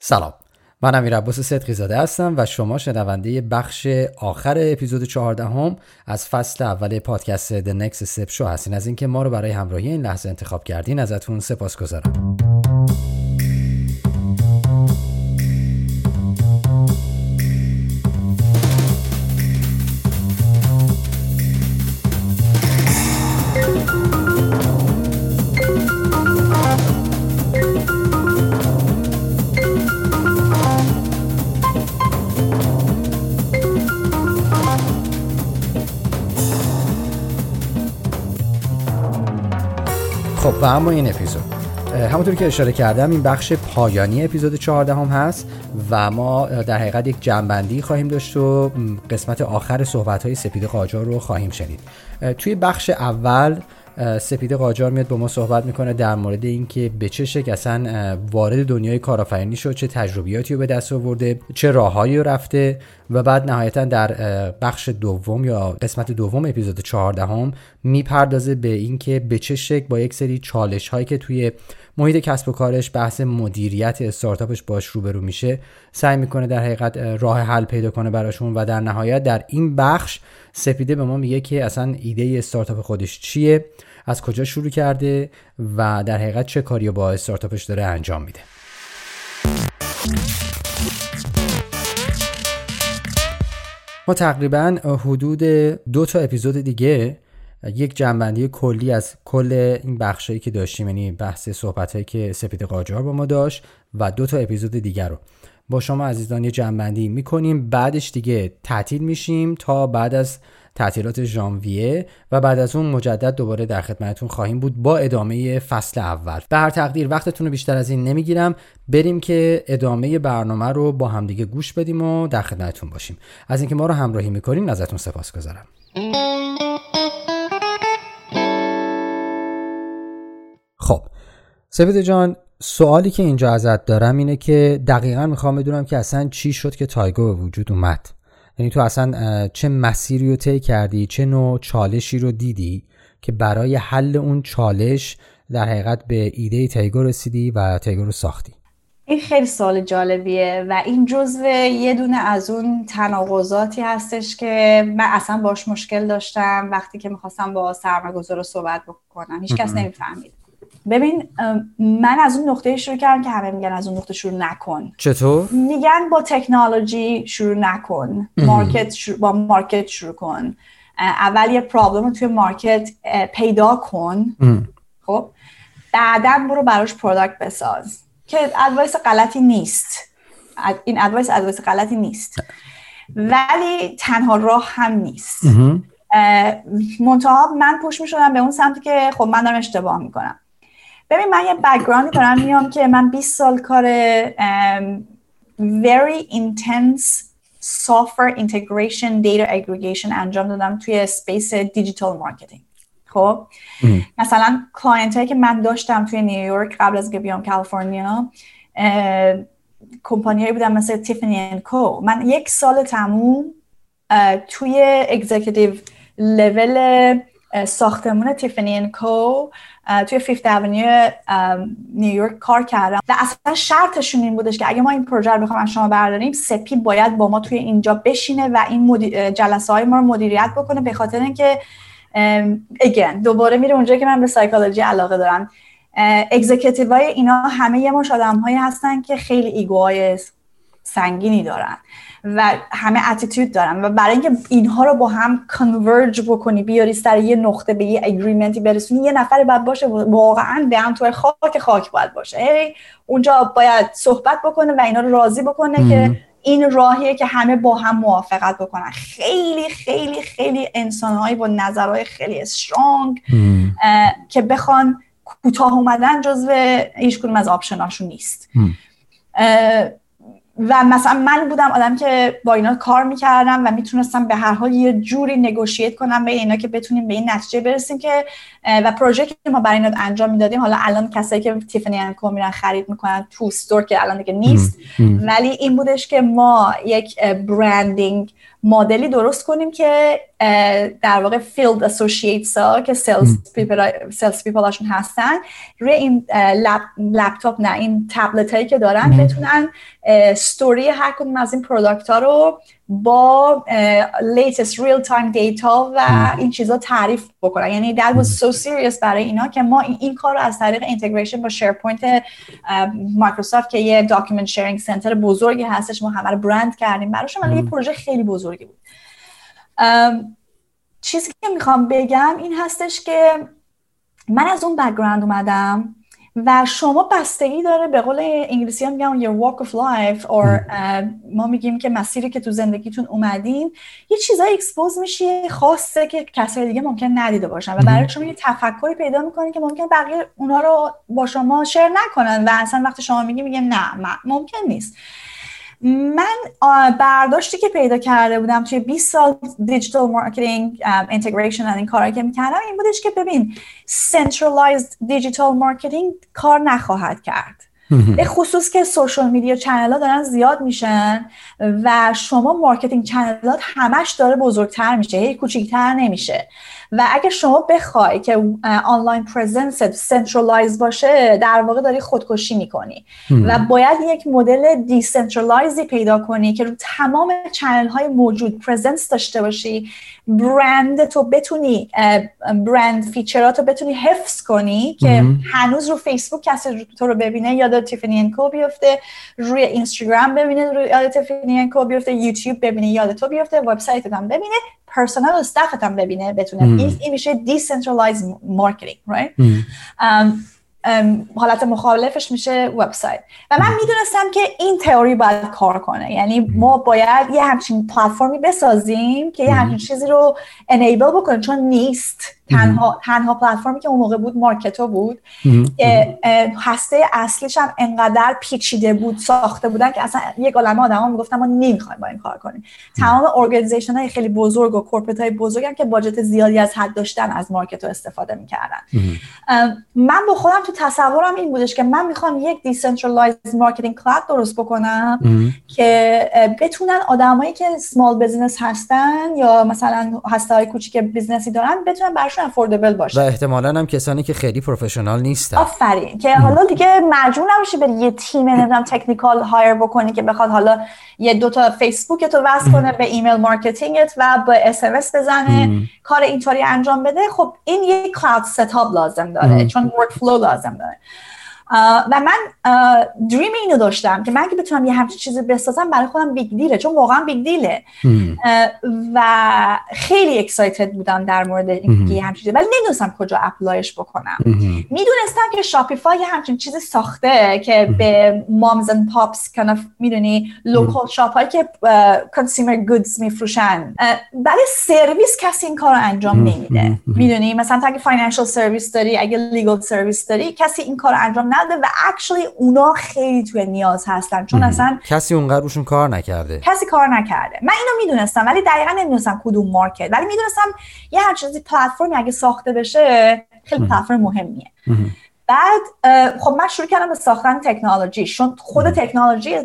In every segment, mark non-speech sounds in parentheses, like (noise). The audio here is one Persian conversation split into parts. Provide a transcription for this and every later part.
سلام. من امیر عباس صدقی زاده هستم و شما شنونده بخش آخر اپیزود 14 هم از فصل اول پادکست The Next Step Show هستین. از اینکه ما رو برای همراهی این لحظه انتخاب کردین ازتون سپاس و اما این اپیزود. همونطور که اشاره کردم این بخش پایانی اپیزود 14 هم هست و ما در حقیقت یک جنبندی خواهیم داشت و قسمت آخر صحبت های سپید قاجار رو خواهیم شنید. توی بخش اول سپید قاجار میاد با ما صحبت می‌کنه در مورد اینکه به چه شکل اصلا وارد دنیای کارآفرینی شد چه تجربیاتی رو به دست آورده چه راههایی رو رفته و بعد نهایتا در بخش دوم یا قسمت دوم اپیزود 14 هم می‌پردازه به اینکه به چه شکل با یک سری چالش هایی که توی محیط کسب و کارش بحث مدیریت استارتاپش باش روبرو میشه سعی می‌کنه در حقیقت راه حل پیدا کنه براشون و در نهایت در این بخش سپیده به ما میگه که اصلا ایده استارتاپ خودش چیه از کجا شروع کرده و در حقیقت چه کاری با استارتاپش داره انجام میده. ما تقریبا حدود دو تا اپیزود دیگه یک جنبندی کلی از کل این بخشایی که داشتیم یعنی بحث صحبت که سپید قاجار با ما داشت و دو تا اپیزود دیگر رو. با شما عزیزان یه جنبندی می‌کنیم. بعدش دیگه تعطیل میشیم تا بعد از تعطیلات ژانویه و بعد از اون مجدد دوباره در خدمتتون خواهیم بود با ادامه فصل اول. به هر تقدیر وقتتون رو بیشتر از این نمی‌گیرم. بریم که ادامه برنامه رو با همدیگه گوش بدیم و در خدمتتون باشیم. از اینکه ما رو همراهی می‌کنیم ازتون سپاس گذارم. خب. سپی جان سوالی که اینجا ازت دارم اینه که دقیقا می‌خوام بدونم که اصلا چی شد که تایگو به وجود اومد. یعنی تو اصلا چه مسیری رو طی کردی چه نوع چالشی رو دیدی که برای حل اون چالش در حقیقت به ایده تایگو رسیدی و تایگو رو ساختی؟ این خیلی سوال جالبیه و این جزو یه دونه از اون تناقضاتی هستش که من اصلا باش مشکل داشتم وقتی که می‌خواستم با سرمایه‌گذار رو صحبت بکنم. هیچ کس نمی‌فهمید. ببین من از اون نقطه شروع کردم که همه میگن از اون نقطه شروع نکن. چطور؟ میگن با تکنولوژی شروع نکن. مارکت شروع با مارکت شروع کن. اول یه پرابلم رو توی مارکت پیدا کن. خب؟ بعدا برو براش product بساز. که advice غلطی نیست. این advice advice غلطی نیست. ولی تنها راه هم نیست. منتها من push می شدم به اون سمتی که خب من دارم اشتباه می‌کنم. ببین من یه background ی دارم میام که من 20 سال کار very intense software integration data aggregation انجام دادم توی space digital marketing خب؟ مثلا client هایی که من داشتم توی نیویورک قبل از که بیام کالیفرنیا کمپانی هایی بودن مثل Tiffany & Co من یک سال تموم توی executive level ساختمون Tiffany & Co توی Fifth Avenue نیویورک کار کردم. و اصلا شرطشون این بودش که اگه ما این پروژه رو بخوام از شما برداریم سپی باید با ما توی اینجا بشینه و این جلسه های ما رو مدیریت بکنه به خاطر اینکه again دوباره میره اونجا که من به سایکولوژی علاقه دارم. executive های اینا همه یه مشت آدم هستن که خیلی ego های سنگینی دارن و همه attitude دارن و برای اینکه اینها رو با هم converge بکنی بیاری سر یه نقطه به یه agreement ی برسونی یه نفر باید باشه واقعا دم تو خاک خاک باید باشه. ای اونجا باید صحبت بکنه و اینا رو راضی بکنه که این راهیه که همه با هم موافقت بکنن. خیلی خیلی خیلی انسانهایی با نظرهای خیلی strong که بخوان کوتاه اومدن جزو هیچ از آپشناشون نیست. و مثلا من بودم آدم که با اینا کار می‌کردم و می‌تونستم به هر حال یه جوری نگوشیت کنم به اینا که بتونیم به این نتیجه برسیم که و پروژه که ما برای اینا انجام می‌دادیم حالا الان کسایی که تیفنی انکو میرن خرید می‌کنن تو استور که الان دیگه نیست. ولی این بودش که ما یک برندینگ مدلی درست کنیم که در واقع field associates ها که sales people sales people اشون هستن روی این لپتاپ نه این تبلت هایی که دارن بتونن ستوری هر کدوم از این product ها رو با latest real time data و این چیزا تعریف بکنن. یعنی that was so serious برای اینا که ما این, کار رو از طریق integration با SharePoint مایکروسافت که یه document sharing center بزرگی هستش ما همه رو برند کردیم. براشون ولی یه پروژه خیلی بزرگی بود. چیزی که می‌خوام بگم این هستش که من از اون background اومدم و شما بستگی داره به قول انگلیسی هم میگن your walk of life or ما میگیم که مسیری که تو زندگیتون اومدین یه چیزایی expose میشه خاصه که کسای دیگه ممکن ندیده باشن و برای شما یه تفکری پیدا می‌کنین که ممکن بقیه اونا رو با شما share نکنن و اصلا وقتی شما میگی میگم نه ممکن نیست. من برداشتی که پیدا کرده بودم توی 20 سال digital marketing integration این کارا که می‌کردم این بودش که ببین centralized digital marketing کار نخواهد کرد. به خصوص که social media channel ها دارن زیاد میشن و شما marketing channel ات همش داره بزرگتر میشه هی کوچیکتر نمیشه. و اگه شما بخوای که online presence centralize باشه در واقع داری خودکشی می‌کنی. و باید یک مدل decentralize ی پیدا کنی که رو تمام channel های موجود presence داشته باشی برند تو بتونی brand feature ات رو بتونی حفظ کنی که هنوز رو فیسبوک کسی تو رو ببینه یاد Tiffany & Co بیفته روی اینستاگرام ببینه روی یاد Tiffany & Co بیفته یوتیوب ببینه یاد تو بیفته وبسایت هم ببینه. personal stuff ت هم ببینه بتونه این میشه decentralize marketing right? حالت مخالفش میشه وبسایت و من می‌دونستم که این تئوری باید کار کنه. یعنی ما باید یه همچین پلتفرمی بسازیم که یه همچین چیزی رو انیبل بکنه چون نیست. تنها تنها پلتفرمی که اون موقع بود مارکتو بود که هسته اصلیش هم انقدر پیچیده بود ساخته بودن که اصلا یک عالمه آدما می‌گفتن ما نمی‌خوایم با این کار کنیم. تمام ارگانیزیشن های خیلی بزرگ و کورپرات های بزرگ هم که باجت زیادی از حد داشتن از مارکتو استفاده می‌کردن. من با خودم تو تصورم این بودش که من می‌خوام یک decentralize marketing cloud درست بکنم که بتونن آدمایی که small business هستن یا مثلا هسته های کوچیک business ی دارن بتونن براشون affordable باشه. و احتمالا هم کسانی که خیلی professional نیستن. آفرین. که حالا دیگه مجبور نباشی بری یه تیم نمی‌دونم technical hire بکنی که بخواد حالا یه دوتا فیسبوک تو وصل کنه به email marketing ت و به اس بزنه. کار اینطوری انجام بده. خب این یه cloud setup لازم داره چون workflow لازم داره. و من dream اینو داشتم که من که بتونم یه همچین چیزی بسازم برای خودم big deal ه چون واقعا big deal ه و خیلی excited بودم در مورد اینکه یه همچین چیزی ولی نمی‌دونستم کجا apply ش بکنم. می‌دونستم که Shopify یه همچین چیزی ساخته که به moms and pops کنف می‌دونی local shop هایی که consumer goods میفروشن. ولی سرویس کسی این کار انجام نمیده. می‌دونی؟ مثلا اگه financial service داری اگه legal service داری کسی این کار انجام و اکچولی اونا خیلی توی نیاز هستن. چون اصلا کسی اونقدر روشون کار نکرده. کسی کار نکرده. من اینو می‌دونستم ولی دقیقا نمی‌دونستم کدوم مارکت. ولی می‌دونستم یه هر چیزی پلتفرمی اگه ساخته بشه خیلی پلتفرم مهمیه. بعد خب من شروع کردم به ساختن تکنولوژی. چون خود تکنولوژی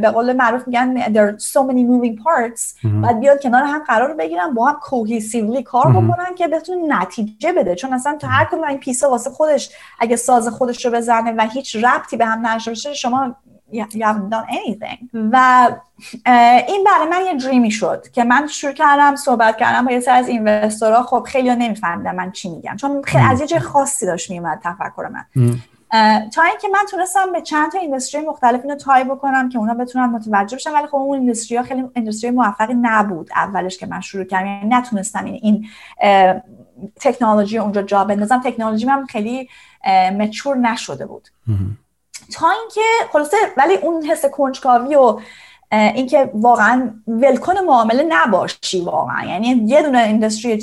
به قول معروف میگن there are so many moving parts. بعد بیاد کنار هم قرار بگیرن با هم کوهیسیولی کار بکنن که بتون نتیجه بده. چون اصلا تو هر کدوم این پیسا واسه خودش اگه ساز خودش رو بزنه و هیچ ربطی به هم نشه باشه شما you haven't done anything. و این برای من یه دریمی شد که من شروع کردم صحبت کردم با یه سر از اینوستورها خب خیلی نمیفهمیدم من چی میگم. چون خیلی از یه جای خاصی داشت میومد تفکر من. تا اینکه من تونستم به چند تا اینداستری مختلف اینو تای بکنم که اونا بتونن متوجه بشن. ولی خب اون اینداستری ها خیلی اینداستری موفقی نبود اولش که من شروع کردم. یعنی نتونستم این, این تکنولوژی اونجا جا بندازم. تکنولوژی من خیلی مچور نشده بود. تا اینکه خلاصه ولی اون حس کنجکاوی و اینکه واقعا ولکن معامله نباشی واقعا. یعنی یه دونه اینداستری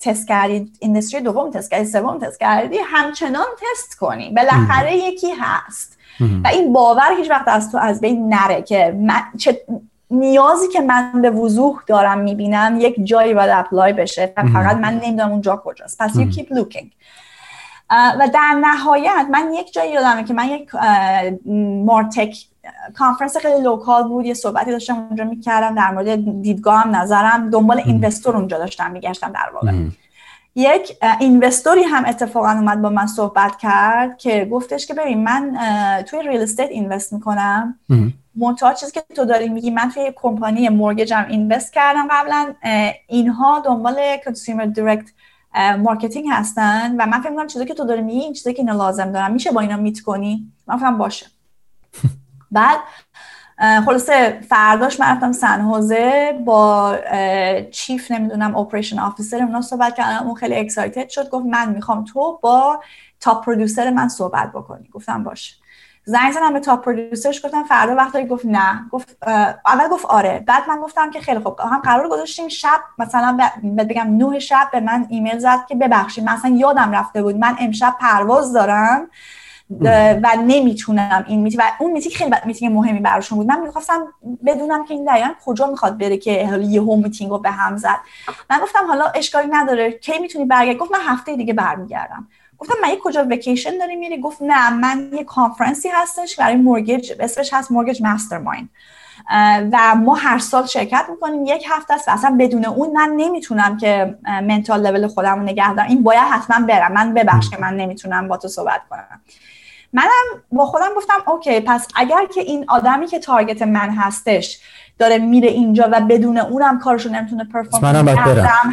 تست کردی اینداستری دوم تست کردی سوم تست کردی همچنان تست کنی. بالاخره یکی هست. و این باور هیچ وقت از تو از بین نره که من چه نیازی که من به وضوح دارم می‌بینم یک جایی باید اپلای بشه فقط من نمی‌دونم اونجا کجاست. پس you keep looking. و در نهایت من یک جایی یادمه که من یک martech conference خیلی local بود یه صحبتی داشتم اونجا می‌کردم در مورد دیدگاه هم نظرم دنبال investor اونجا داشتم میگشتم در واقع. یک investor ی هم اتفاقا اومد با من صحبت کرد که گفتش که ببین من توی real estate invest می‌کنم. منتها چیزی که تو داری میگی من توی کمپانی mortgage م invest کردم قبلا اینها دنبال consumer direct marketing هستن و من فکر می‌کنم چیزی که تو داری میگی این چیزی که اینا لازم دارم میشه با اینا meet کنی؟ من فکرم باشه. (laughs) بعد خلاصه فرداش من رفتم سن با chief نمی‌دونم operation officer اونا صحبت کردم اون خیلی excited شد. گفت من می‌خوام تو با top producer من صحبت بکنی. گفتم باشه. زنگ زدم به top producer ش گفتم فردا وقتی گفت نه. گفت اول گفت آره. بعد من گفتم که خیلی خوب. هم قرار گذاشتیم شب مثلا بگم نه شب به من ایمیل زد که ببخشید مثلا یادم رفته بود. من امشب پرواز دارم و نمی‌تونم این میتی و اون میتینگ خیلی میتینگ مهمی براشون بود. من می‌خواستم بدونم که این دقیقا کجا می‌خواد بره که یه هم میتینگ رو به هم زد. من گفتم حالا اشکالی نداره. کی می‌تونی برگرد؟ گفت من هفته دیگه برمیگردم. گفتم من کجا وکیشن داری میری؟ گفت نه من یه کانفرنسی هستش برای mortgage اسمش هست Mortgage Mastermind و ما هر سال شرکت می‌کنیم یک هفته است و اصلا بدون اون من نمی‌تونم که منتال لول خودم رو نگه دارم. این باید حتما برم. من ببخش که من نمی‌تونم با تو صحبت کنم. منم با خودم گفتم اوکی پس اگر که این آدمی که تارگت من هستش داره میره اینجا و بدون اونم کارشو نمی‌تونه پرفورم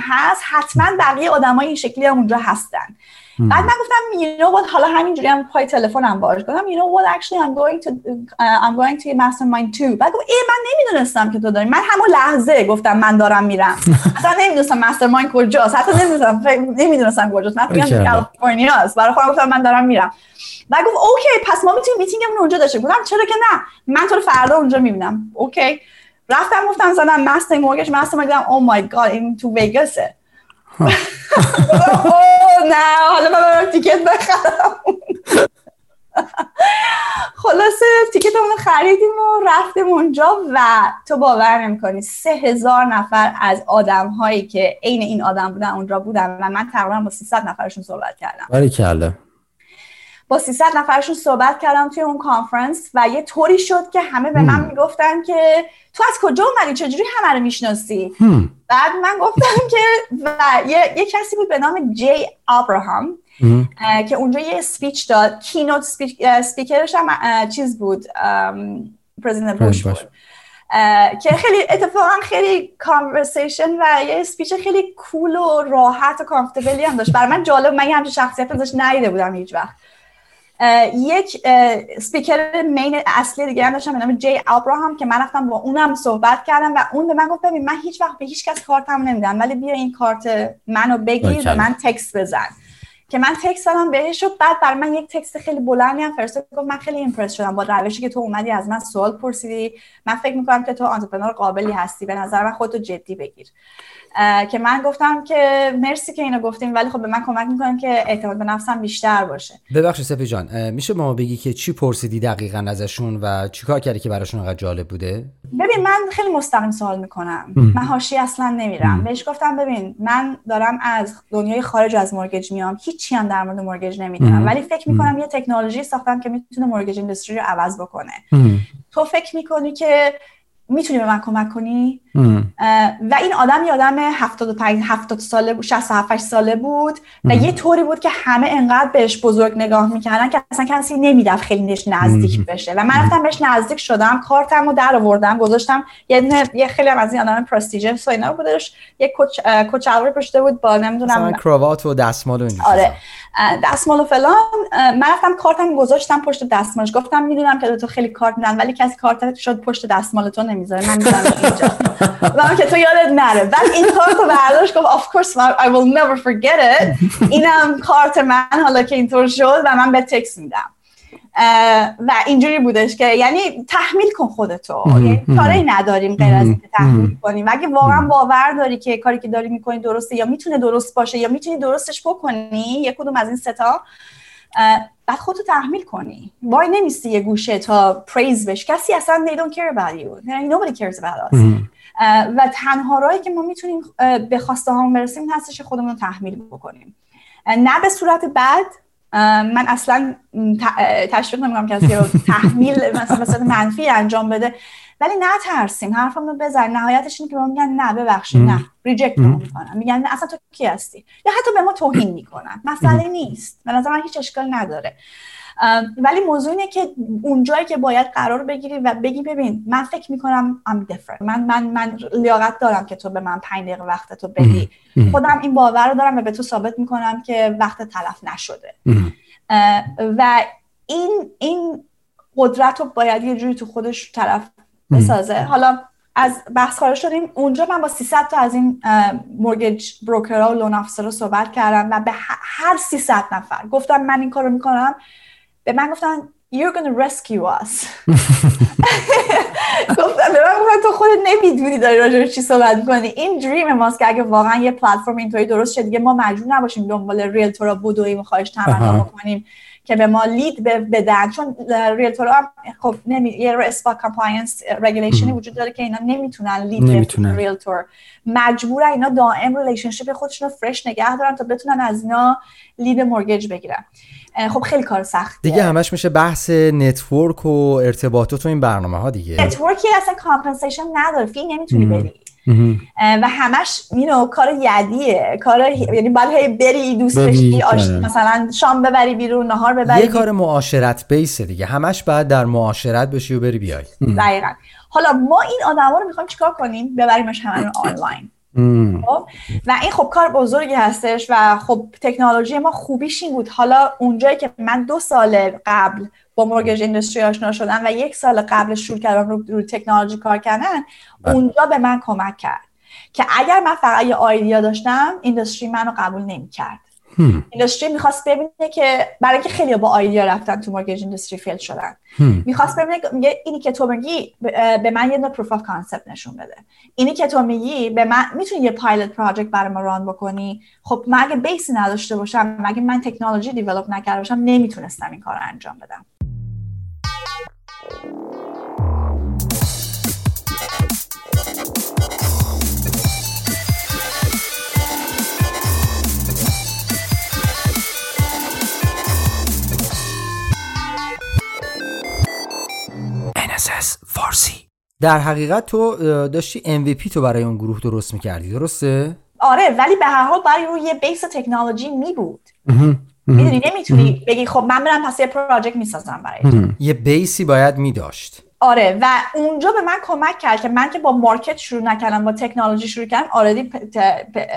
هست حتما بقیه آدمای این شکلی هم اونجا هستن. بعد من گفتم you know what حالا همینجوری هم پای تلفنم باش گفتم you know what actually I'm going to uh, I'm going to mastermind too. بعد گفت ای من نمی‌دونستم که تو داری. من همون لحظه گفتم من دارم میرم. (laughs) اصلا نمی‌دونستم ماسترمایند کجاست. حتی نمی‌دونستم نمی‌دونستم کجاست. من فکر کالیفرنیا است برای خودم گفتم من دارم میرم. و گفت okay پس ما می‌تونیم میتینگمون اونجا داشته گفتم چرا که نه. من تو رو فردا اونجا می‌بینم. okay رفتم گفتم زدم master mortgage master گفتم oh my god این تو وگاسه (laughs) نه حالا من برم ticket بخرم. (laughs) خلاصه ticket مون خریدیم و رفتیم اونجا و تو باور نمی‌کنی سه هزار نفر از آدم هایی که عین این آدم بودن اونجا بودن و من تقریبا با 300 نفرشون صحبت کردم. با 300 نفرشون صحبت کردم توی اون کانفرنس و یه طوری شد که همه به من می‌گفتن که تو از کجا اومدی؟ چجوری همه رو می‌شناسی؟ بعد من گفتم (laughs) که و یه،, یه کسی بود به نام جی آبراهام که اونجا یه speech داد. keynote speaker ش هم چیز بود president بوش بود. که خیلی اتفاقا خیلی conversation و یه speech خیلی cool و راحت و comfortable ی هم داشت. برای من جالب من یه همچین شخصیت ازش ندیده بودم هیچ وقت. یک speaker main اصلی دیگه هم داشتم به نام جی ابراهام که من رفتم با اونم صحبت کردم و اون به من گفت ببین من هیچ وقت به هیچ کس کارتم نمیدم ولی بیا این کارت منو بگیر و من text بزن. که من text دادم بهش و بعد برای من یک text خیلی بلندی هم فرستاد گفت من خیلی impress شدم با روشی که تو اومدی از من سوال پرسیدی. من فکر می‌کنم که تو entrepreneur قابلی هستی به نظر من خودتو جدی بگیر. که من گفتم که مرسی که اینو گفتیم ولی خب به من کمک می‌کنه که اعتماد به نفسم بیشتر باشه. ببخشید سفی جان میشه ما بگی که چی پرسیدی دقیقا ازشون و چیکار کردی که براشون انقدر جالب بوده؟ ببین من خیلی مستقیم سوال می‌کنم. من هاشی اصلا نمیرم. بهش گفتم ببین من دارم از دنیای خارج از مورگج میام هیچی هم در مورد مورگج نمی‌دونم. ولی فکر می‌کنم یه تکنولوژی ساختم که می‌تونه مورگج اندستری رو عوض بکنه. تو فکر می‌کنی که می‌تونی به من کمک کنی؟ و این آدم یه آدم 75 70 ساله بود 67 ساله بود و یه طوری بود که همه انقدر بهش بزرگ نگاه می‌کردن که اصلا کسی نمیدف خیلی نش نزدیک بشه. و من رفتم بهش نزدیک شدم کارتم رو در آوردم گذاشتم یه یه خیلی هم از این آدم پرستیژ و اینا بودش. یه کچ کچلوار پشته بود با نمی‌دونم کراوات و دستمال و آره. دستمال و فلان. من رفتم کارتم گذاشتم پشت دستمالش. گفتم می‌دونم که تو خیلی کارت میدن ولی کسی کارت شد پشت دستمال تو نمی‌ذاره. من می‌ذارم اینجا. و که تو یادت نره. بعد این کارت رو برداشت گفت of course I will never forget it. اینم کارت من حالا که اینطور شد و من به تکس میدم. و اینجوری بودش که یعنی تحمیل کن خودتو. یعنی کاری نداریم غیر از اینکه تحمیل کنیم. اگه واقعا باور داری که کاری که داری می‌کنی درسته یا می‌تونه درست باشه یا می‌تونی درستش بکنی یک کدوم از این ستا بعد خودتو تحمیل کنی. وای نمیستی یه گوشه تا پریز بش کسی اصلا they don't care about you. Nobody cares about us. و تنها راهی که ما می‌تونیم به خواسته هامون برسیم هستش خودمون رو تحمیل بکنیم. نه به صورت بد من اصلا تشویق نمی‌کنم کسی رو تحمیل (laughs) مثلا منفی انجام بده. ولی نترسیم. حرفمون رو بزن نهایتش اینه که ما میگن نه ببخشید نه. ریجکت می‌کنن. میگن اصلا تو کی هستی؟ یا حتی به ما توهین می‌کنن. مسئله نیست. به نظر من هیچ اشکال نداره. ولی موضوع اینه که اونجایی که باید قرار بگیری و بگی ببین من فکر می‌کنم I'm different. من من من لیاقت دارم که تو به من پنج دقیقه وقت تو بدی. خودم این باور رو دارم و به تو ثابت می‌کنم که وقت تلف نشده. و این این قدرت رو باید یه جوری تو خودش طرف بسازه. حالا از بحث خارج شدیم اونجا من با 300 تا از این مورگیج بروکرها و لون افسر رو صحبت کردم و به هر 300 نفر گفتم من این کارو می‌کنم. به من گفتن you're gonna rescue us. (laughs) (laughs) گفتم به من گفتن تو خودت نمی‌دونی داری راجع چی صحبت می‌کنی. این دریم ماست که اگه واقعا یه پلتفرم اینطوری درست شد دیگه ما مجبور نباشیم دنبال ریلتورا بدویم و خواهش تمنا بکنیم که به ما lead بدن. چون realtor ا هم خب نمی یه RESPA compliance regulation ی وجود داره که اینا نمی‌تونن lead نمی‌تونن. realtor مجبورن اینا دائم relationship خودشون رو fresh نگه دارن تا بتونن از اینا lead mortgage بگیرن. خب خیلی کار سخته. دیگه همش میشه بحث network و ارتباطات تو این برنامه ها دیگه. network ی اصلا compensation نداره. fee نمی‌تونی بدی و همش اینو کار یدیه. کار یعنی باید هی بری دوست داشتی مثلا شام ببری بیرون نهار ببری یه کار معاشرت بیسه دیگه. همش بعد در معاشرت بشی و بری بیای. دقیقا. حالا ما این آدما رو می‌خوایم چیکار کنیم؟ ببریمش همه (coughs) آنلاین. خب؟ و این خب کار بزرگی هستش و خب تکنولوژی ما خوبیش این بود. حالا اونجایی که من دو سال قبل با مورگج اندستری آشنا شدم و یک سال قبل شروع کردم رو, رو تکنولوژی کار کردن بله. اونجا به من کمک کرد که اگر من فقط یه idea داشتم industry منو قبول نمی‌کرد. industry می‌خواست ببینه که برای اینکه خیلی با idea رفتن تو market industry fail شدن. می‌خواست ببینه میگه اینی که تو میگی به من یه proof of concept نشون بده. اینی که تو میگی به من می‌تونی یه pilot project برای ما run بکنی؟ خب من اگه base ی نداشته باشم مگه من تکنولوژی develop نکرده باشم نمی‌تونستم این کار رو انجام بدم. NSS فارسی. در حقیقت تو داشتی MVP تو برای اون گروه درست می‌کردی درسته؟ آره ولی به هر حال برای روی base تکنولوژی می بود می‌دونی نمی‌تونی بگی خب من برم پس یه project می‌سازم برای یه base ی باید میداشت. آره و اونجا به من کمک کرد که من که با market شروع نکردم با تکنولوژی شروع کردم R&D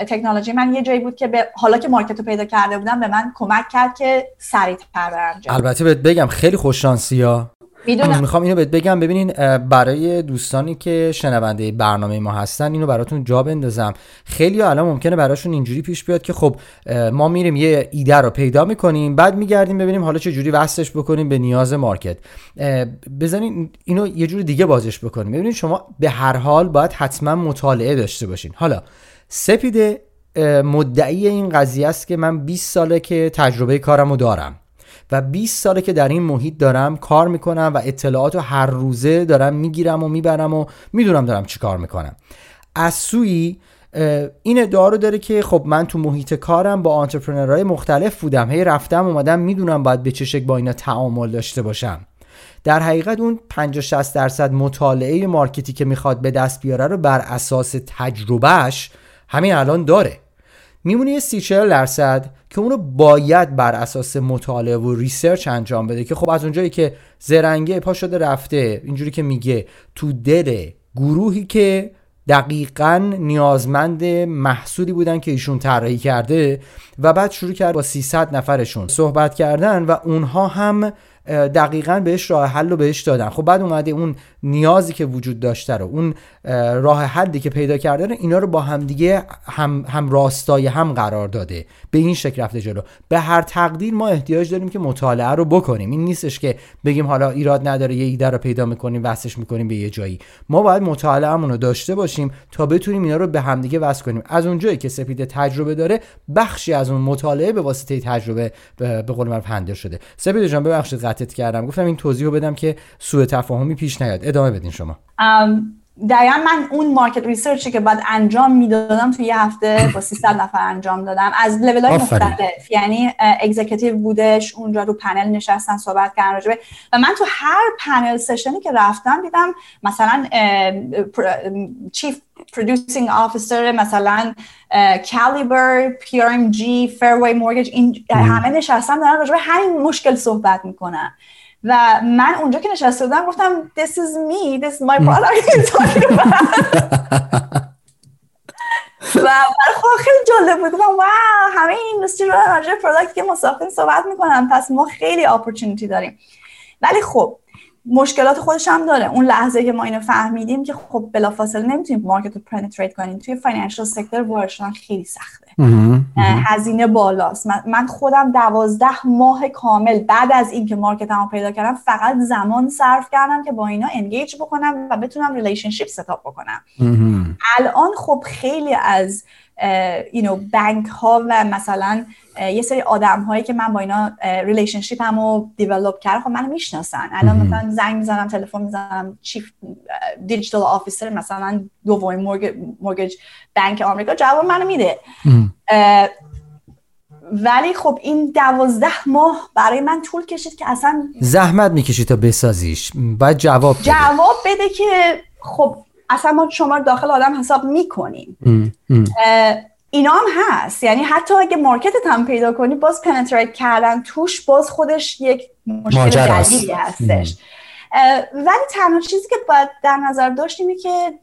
تکنولوژی من یه جایی بود که به حالا که market رو پیدا کرده بودم به من کمک کرد که سریعتر برم البته بهت بگم خیلی خوش شانسی ها. می‌دونم. می‌خوام اینو بهت بگم. ببینین برای دوستانی که شنونده برنامه ما هستن اینو براتون جا بندازم. خیلی الان ممکنه براشون اینجوری پیش بیاد که خب ما میریم یه ایده رو پیدا می‌کنیم بعد میگردیم ببینیم حالا چه جوری وصلش بکنیم به نیاز مارکت. بزنین اینو یه جوری دیگه بازش بکنیم. ببینید شما به هر حال باید حتما مطالعه داشته باشین. حالا سپیده مدعی این قضیه است که من 20 ساله که تجربه کارمو دارم. و 20 ساله که در این محیط دارم کار می‌کنم و اطلاعات رو هر روزه دارم می‌گیرم و می‌برم و می‌دونم دارم چی کار می‌کنم. از سوی این ادعا رو داره که خب من تو محیط کارم با آنترپرنرهای مختلف بودم. هی رفتم اومدم می‌دونم باید به چه شکل با اینا تعامل داشته باشم. در حقیقت اون 50 60 درصد مطالعه مارکتی که می‌خواد به دست بیاره رو بر اساس تجربهش همین الان داره. میمونه یه سی درصد که اونو باید بر اساس مطالعه و research انجام بده که خب از اونجایی که زرنگه پا شده رفته اینجوری که میگه. تو دل گروهی که دقیقا نیازمند محصولی بودن که ایشون طراحی کرده و بعد شروع کرد با 300 نفرشون صحبت کردن و اونها هم دقیقا بهش راه حل رو بهش دادن. خب بعد اومده اون نیازی که وجود داشته رو اون راه حلی که پیدا کرده رو اینا رو با همدیگه هم, هم راستای هم قرار داده. به این شکل رفته جلو. به هر تقدیر ما احتیاج داریم که مطالعه رو بکنیم. این نیستش که بگیم حالا ایراد نداره یه ایده رو پیدا می‌کنیم وصلش می‌کنیم به یه جایی. ما باید مطالعهمون رو داشته باشیم تا بتونیم اینا رو به همدیگه وصل کنیم. از اونجایی که سپیده تجربه داره بخشی از اون مطالعه به واسطه تجربه به قول معروف شده. سپیده جان ببخشید قطعت کردم. گفتم این توضیح رو بدم که سوء تفاهمی پیش نیاد. ادامه بدین شما. دقیقا من اون market research ی که باید انجام می‌دادم توی یه هفته با 300 نفر انجام دادم. از لیول های مختلف. یعنی executive بودش اونجا رو پنل نشستن صحبت کردن راجبه و من تو هر panel session ی که رفتم دیدم مثلا chief producing officer مثلا Caliber PMG Fairway Mortgage این همه نشستن دارن راجبه همین مشکل صحبت می‌کنن. و من اونجا که نشسته بودم گفتم this is me this is my product. (laughs) (laughs) و برای خیلی جالب بود. گفتم wow همه این industry رو راجع product که مسافرین صحبت می‌کنن پس ما خیلی opportunity داریم. ولی خب مشکلات خودش هم داره. اون لحظه که ما اینو فهمیدیم که خب بلافاصله نمی‌تونیم market رو penetrate کنیم. توی financial sector وارد شدن خیلی سخته. هزینه بالاست. من خودم دوازده ماه کامل بعد از اینکه market هم پیدا کردم فقط زمان صرف کردم که با اینا engage بکنم و بتونم relationship setup بکنم. الان خب خیلی از you bank ها و مثلا یه سری آدم هایی که من با اینا relationship هامو develop کردم خب منو می‌شناسن. الان مثلا زنگ می‌زنم تلفن می‌زنم chief digital officer مثلا دومین mortgage بانک آمریکا جواب منو میده. ولی خب این دوازده ماه برای من طول کشید که اصلا زحمت می‌کشی تا بسازیش. باید جواب بده. جواب بده که خب اصلا ما شما داخل آدم حساب می‌کنیم. اینا هم هست. یعنی حتی اگه مارکت هم پیدا کنی باز پنتریت کردن توش باز خودش یک مشکل جدیدی هستش. ولی تنها چیزی که باید در نظر داشتیم که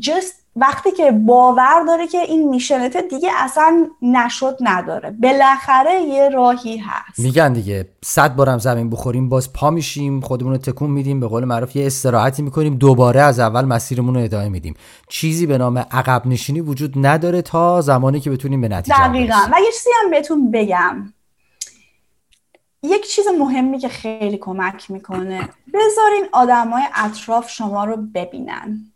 جست وقتی که باور داره که این میشنت دیگه اصلا نشد نداره. بالاخره یه راهی هست. میگن دیگه صد بارم زمین بخوریم باز پا میشیم خودمون رو تکون میدیم به قول معروف یه استراحتی می‌کنیم دوباره از اول مسیرمون رو ادامه میدیم. چیزی به نام عقب نشینی وجود نداره تا زمانی که بتونیم به نتیجه دقیقا. و یه چیزی هم بهتون بگم. یک چیز مهمی که خیلی کمک می‌کنه. بذارین آدمای اطراف شما رو ببینن.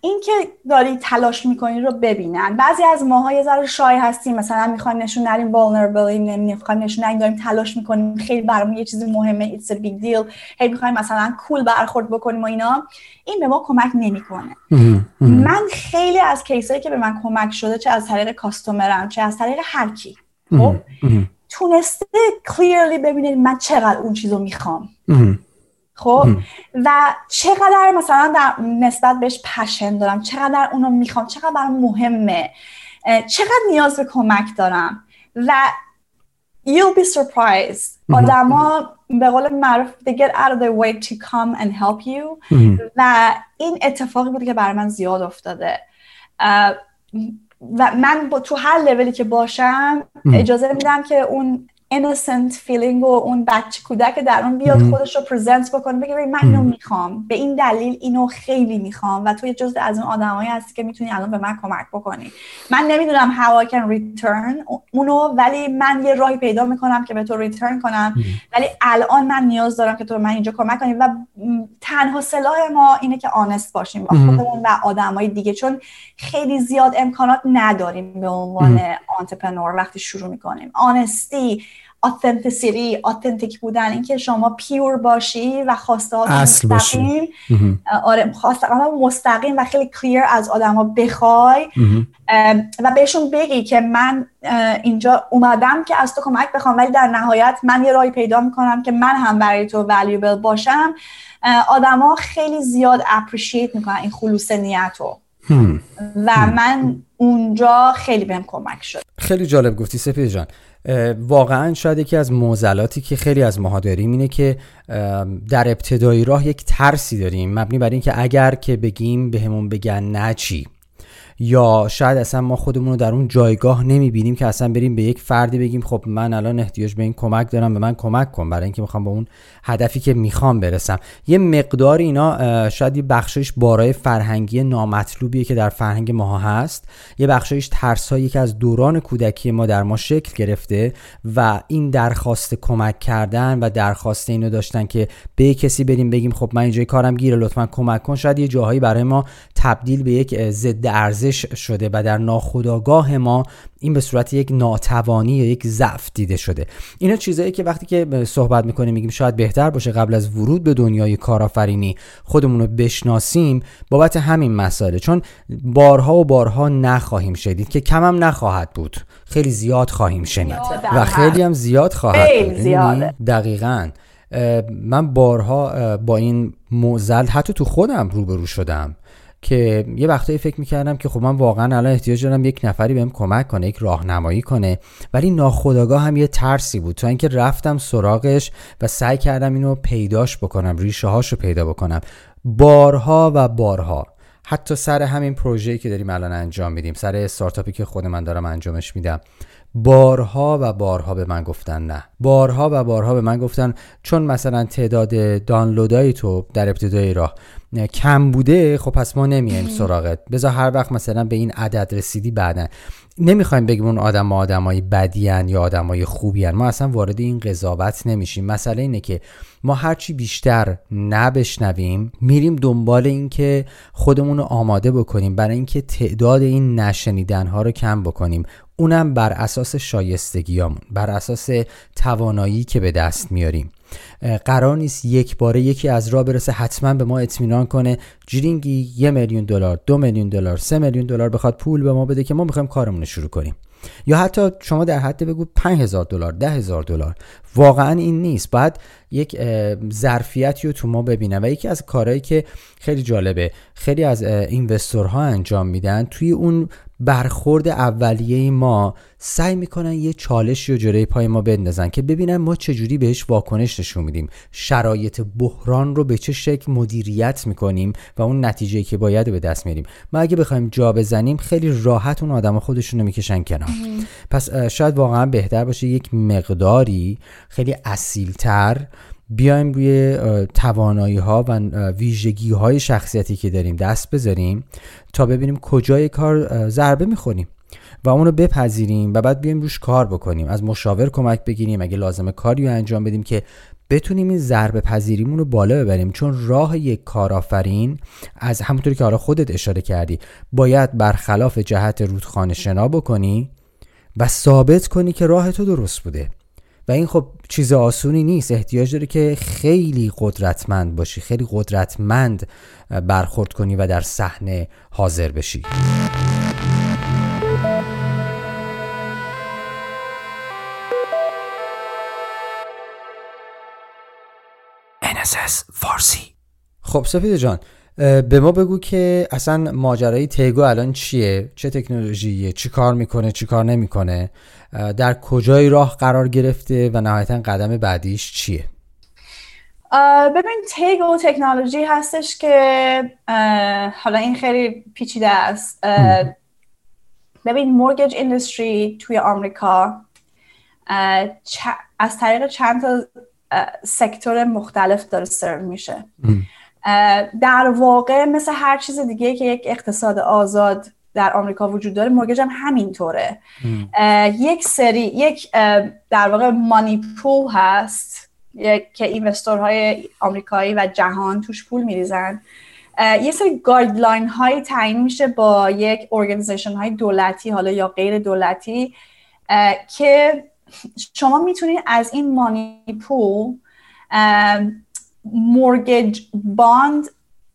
این که داری تلاش می‌کنی رو ببینن. بعضی از ماها یه ذره شای هستیم مثلا می‌خوایم نشون ندیم vulnerable نمی‌خوایم نشون ندیم داریم تلاش می‌کنیم. خیلی برامون یه چیزی مهمه it's a big deal. هی می‌خوایم مثلا کول برخورد بکنیم و اینا. این به ما کمک نمی‌کنه. من خیلی از کیسایی که به من کمک شده چه از طریق کاستومرم چه از طریق هر کی خب تونسته کلیرلی ببینید من چقدر اون چیزو می‌خوام. خب و چقدر مثلا در نسبت بهش پشن دارم چقدر اونو می‌خوام چقدر برام مهمه چقدر نیاز به کمک دارم و you'll be surprised. آدما به قول معروف they get out of their way to come and help you. و این اتفاقی بوده که برای من زیاد افتاده. و من با تو هر لولی که باشم اجازه میدم که اون innocent feeling و اون بچه کودک در اون بیاد خودش رو پرزنت بکنه بگه من اینو می‌خوام. به این دلیل اینو خیلی می‌خوام و توی جزء از اون آدمایی هستی که می‌تونی الان به من کمک بکنی. من نمی‌دونم how I can return اونو ولی من یه راهی پیدا می‌کنم که به تو return کنم. ولی الان من نیاز دارم که تو من اینجا کمک کنی و تنها سلاح ما اینه که honest باشیم با خودمون و آدمای دیگه چون خیلی زیاد امکانات نداریم به عنوان entrepreneur وقتی شروع می‌کنیم. honesty authenticity authentic بودن. اینکه شما pure باشی و خواسته مستقیم. آره خواسته مستقیم و خیلی کلیر از ها بخوای. و بهشون بگی که من اینجا اومدم که از تو کمک بخوام ولی در نهایت من یه راهی پیدا می‌کنم که من هم برای تو والیوبل باشم. آدما خیلی زیاد اپریشیت می‌کنن این خلوص نیت رو. و من اونجا خیلی بهم کمک شد. خیلی جالب گفتی سپید جان. واقعا شاید یکی از موزلاتی که خیلی از ماها داریم اینه که در ابتدایی راه یک ترسی داریم مبنی بر اینکه اگر که بگیم بهمون به بگن چی؟ یا شاید اصلا ما خودمون رو در اون جایگاه نمی‌بینیم که اصلا بریم به یک فردی بگیم خب من الان احتیاج به این کمک دارم به من کمک کن برای اینکه می‌خوام به اون هدفی که می‌خوام برسم. یه مقدار اینا شاید یه بخشش بارای فرهنگی نامطلوبیه که در فرهنگ ما هست. یه بخشش ترسایی که از دوران کودکی ما در ما شکل گرفته و این درخواست کمک کردن و درخواست اینو داشتن که به کسی بریم بگیم خب من اینجای کارم گیره لطفا کمک کن. شاید یه جاهایی برای ما تبدیل به یک ضد ارزش شده و در ناخودآگاه ما این به صورت یک ناتوانی یا یک ضعف دیده شده. اینا چیزایی که وقتی که صحبت می‌کنیم میگیم شاید بهتر باشه قبل از ورود به دنیای کارآفرینی خودمون رو بشناسیم بابت همین مسائل چون بارها و بارها نخواهیم شدید که کمم نخواهد بود. خیلی زیاد خواهیم شنید و خیلی هم زیاد خواهد بود. یعنی دقیقا. من بارها با این موزل حتی تو خودم روبرو شدم. که یه وقتایی فکر می‌کردم که خب من واقعا الان احتیاج دارم یک نفری بهم کمک کنه یک راهنمایی کنه. ولی ناخداگاه هم یه ترسی بود. تا اینکه رفتم سراغش و سعی کردم اینو پیداش بکنم ریشه هاش رو پیدا بکنم. بارها و بارها. حتی سر همین پروژه‌ای که داریم الان انجام میدیم سر استارتاپی که خود من دارم انجامش میدم. بارها و بارها به من گفتن نه. بارها و بارها به من گفتن چون مثلا تعداد دانلودای تو در ابتدای راه کم بوده خب پس ما نمیایم سراغت. بذار هر وقت مثلا به این عدد رسیدی بعدا. نمی‌خوایم بگیم اون آدم آدمای بدیان یا آدمای خوبیان ما اصلا وارد این قضاوت نمیشیم. مسئله اینه که ما هرچی بیشتر نبشنویم میریم دنبال اینکه خودمون رو آماده بکنیم برای اینکه تعداد این نشنیدن ها رو کم بکنیم. اونم بر اساس شایستگیامون بر اساس توانایی که به دست میاریم. قرار نیست یک باره یکی از راه برسه حتما به ما اطمینان کنه. جرینگی یه میلیون دلار دو میلیون دلار سه میلیون دلار بخواد پول به ما بده که ما می‌خوایم کارمون رو شروع کنیم. یا حتی شما در حد بگو 5000 دلار ده هزار دلار. واقعا این نیست. باید یک ظرفیتی رو تو ما ببینه و یکی از کارهایی که خیلی جالبه خیلی از اینوستورها انجام میدن توی اون برخورد اولیه ما سعی می‌کنن یه چالشی و جلوی پای ما بندازن که ببینن ما چجوری بهش واکنش نشون میدیم. شرایط بحران رو به چه شکل مدیریت می‌کنیم و اون نتیجه که باید به دست میاریم ما اگه بخوایم جا بزنیم خیلی راحت اون آدم خودشون رو می‌کشن کنار. پس شاید واقعا بهتر باشه یک مقداری خیلی اصیلتر. بیایم روی توانایی ها و ویژگی های شخصیتی که داریم دست بذاریم تا ببینیم کجای کار ضربه می‌خوریم و اون رو بپذیریم و بعد بیایم روش کار بکنیم. از مشاور کمک بگیریم. اگه لازمه کاری انجام بدیم که بتونیم این ضربه پذیریمون رو بالا ببریم. چون راه یک کارآفرین از همونطوری که حالا خودت اشاره کردی باید برخلاف جهت رودخانه شنا بکنی و ثابت کنی که راه تو درست بوده. و این خب چیز آسونی نیست. احتیاج داره که خیلی قدرتمند باشی خیلی قدرتمند برخورد کنی و در صحنه حاضر بشی. NSS فارسی خب سفید جان به ما بگو که اصلا ماجرای تیگو الان چیه؟ چه تکنولوژیه؟ چی کار می‌کنه؟ چی کار نمی‌کنه؟ در کجای راه قرار گرفته و نهایتا قدم بعدیش چیه؟ ببین تیگو تکنولوژی هستش که حالا این خیلی پیچیده است. ببین مورگج اندستری توی آمریکا از طریق چند تا sector مختلف داره سرو میشه. در واقع مثل هر چیز دیگه که یک اقتصاد آزاد در آمریکا وجود داره mortgage هم همینطوره. یک سری یک در واقع money pool هست که investor های آمریکایی و جهان توش پول میریزن. یه سری guideline هایی تعیین میشه با یک organization های دولتی حالا یا غیر دولتی که شما می‌تونید از این money pool mortgage bond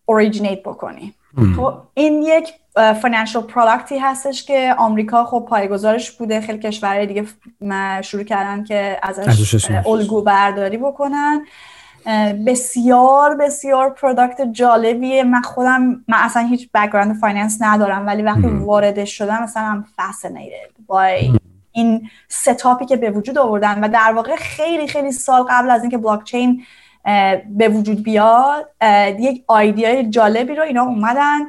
originate بکنی. خب این یک financial product ی هستش که آمریکا خب پایگذارش بوده. خیلی کشورهای دیگه شروع کردن که ازش الگو برداری بکنن. بسیار بسیار product جالبیه. من خودم من اصلا هیچ background finance ندارم ولی وقتی واردش شدم مثلا I'm fascinated by این setup ی که به وجود آوردن. و در واقع خیلی خیلی سال قبل از اینکه بلاک چین به وجود بیاد یک idea ی جالبی رو اینا اومدن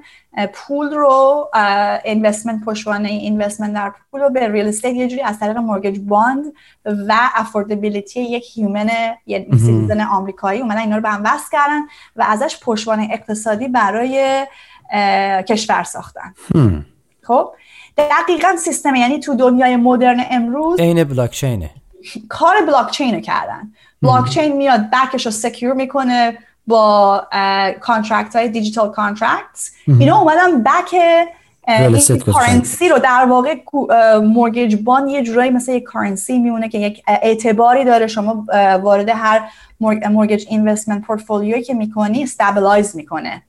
پول رو investment پشتوانه investment در پول رو به real estate یه جوری از طریق مورگج باند و affordability یک human یه citizen آمریکایی اومدن اینا رو به هم وصل کردن و ازش پشتوانه اقتصادی برای کشور ساختن. خب؟ دقیقا سیستم یعنی تو دنیای مدرن امروز عین بلاکچینه. کار بلاکچین کردن. بلاکچین میاد back ش رو secure می‌کنه با contract های دیجیتال contract اینا اومدن back این currency رو در واقع mortgage bond یه جورایی مثل یک currency میمونه که یک اعتباری داره. شما وارد هر mortgage investment portfolio ی که می‌کنی stabilize می‌کنه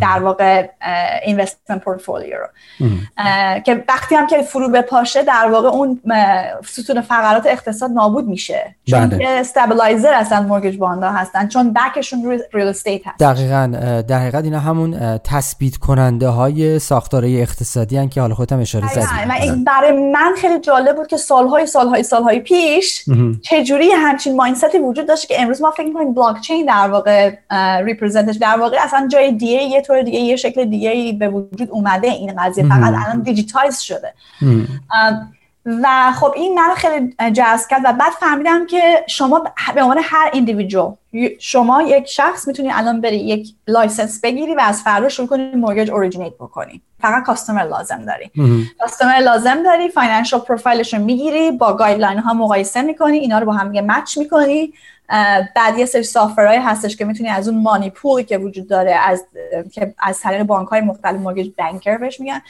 در واقع investment portfolio رو. که وقتی هم که فرو بپاشه در واقع اون ستون فقرات اقتصاد نابود میشه. چون بله. که stabilizer اصلا mortgage bond ا هستن چون back شون روی real estate هست. دقیقا در حقیقت اینا همون تثبیت کننده های ساختاره اقتصادی هن که حالا خودت هم اشاره زدی برای من خیلی جالب بود که سالهای سالهای سالهای پیش چجوری همچین mindset ی وجود داشت که امروز ما فکر می‌کنیم بلاک چین در واقع represent ش در واقع اصلا جای دیگه یه طور دیگه یه شکل دیگه به وجود اومده این قضیه. فقط الان digitize شده. و خب این من خیلی جذب کرد و بعد فهمیدم که شما به عنوان هر individual شما یک شخص می‌تونی الان بری یک license بگیری و از فردا شروع کنی mortgage originate بکنی. فقط customer لازم داری. customer لازم داری financial profile ش رو می‌گیری با guideline ها مقایسه می‌کنی اینا رو با هم دیگه match می‌کنی. بعد یه سری software های هستش که می‌تونی از اون money pool ی که وجود داره از که از طریق بانک های مختلف mortgage banker بهش میگن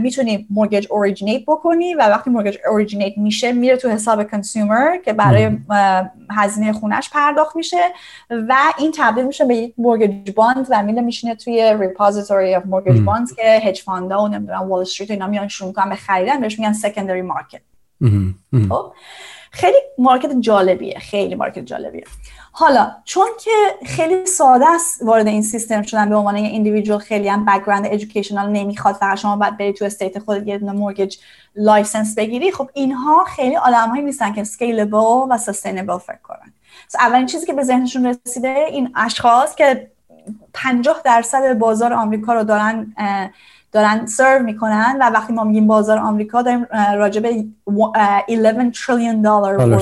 می‌تونی mortgage originate بکنی و وقتی mortgage originate میشه میره تو حساب consumer که برای هزینه خونش پرداخت میشه و این تبدیل میشه به یک mortgage bond و میره میشینه توی repository of mortgage bonds که hedge fund ا و نمی‌دونم وال استریت اینا میان شروع می‌کنن به خریدن بهش میگن secondary market خب؟ خیلی market جالبیه خیلی market جالبیه. حالا چون که خیلی ساده است وارد این سیستم شدن به عنوان individual خیلی هم background educational نمی‌خواد فقط شما باید بری تو state خود یه دونه mortgage license بگیری. خب اینها خیلی آدمایی نیستن که scalable و sustainable فکر کنن. اولین چیزی که به ذهنشون رسیده این اشخاص که 50 درصد بازار آمریکا رو دارن دارن سرو می‌کنن و وقتی ما میگیم بازار آمریکا داریم راجع به 11 تریلیون دلار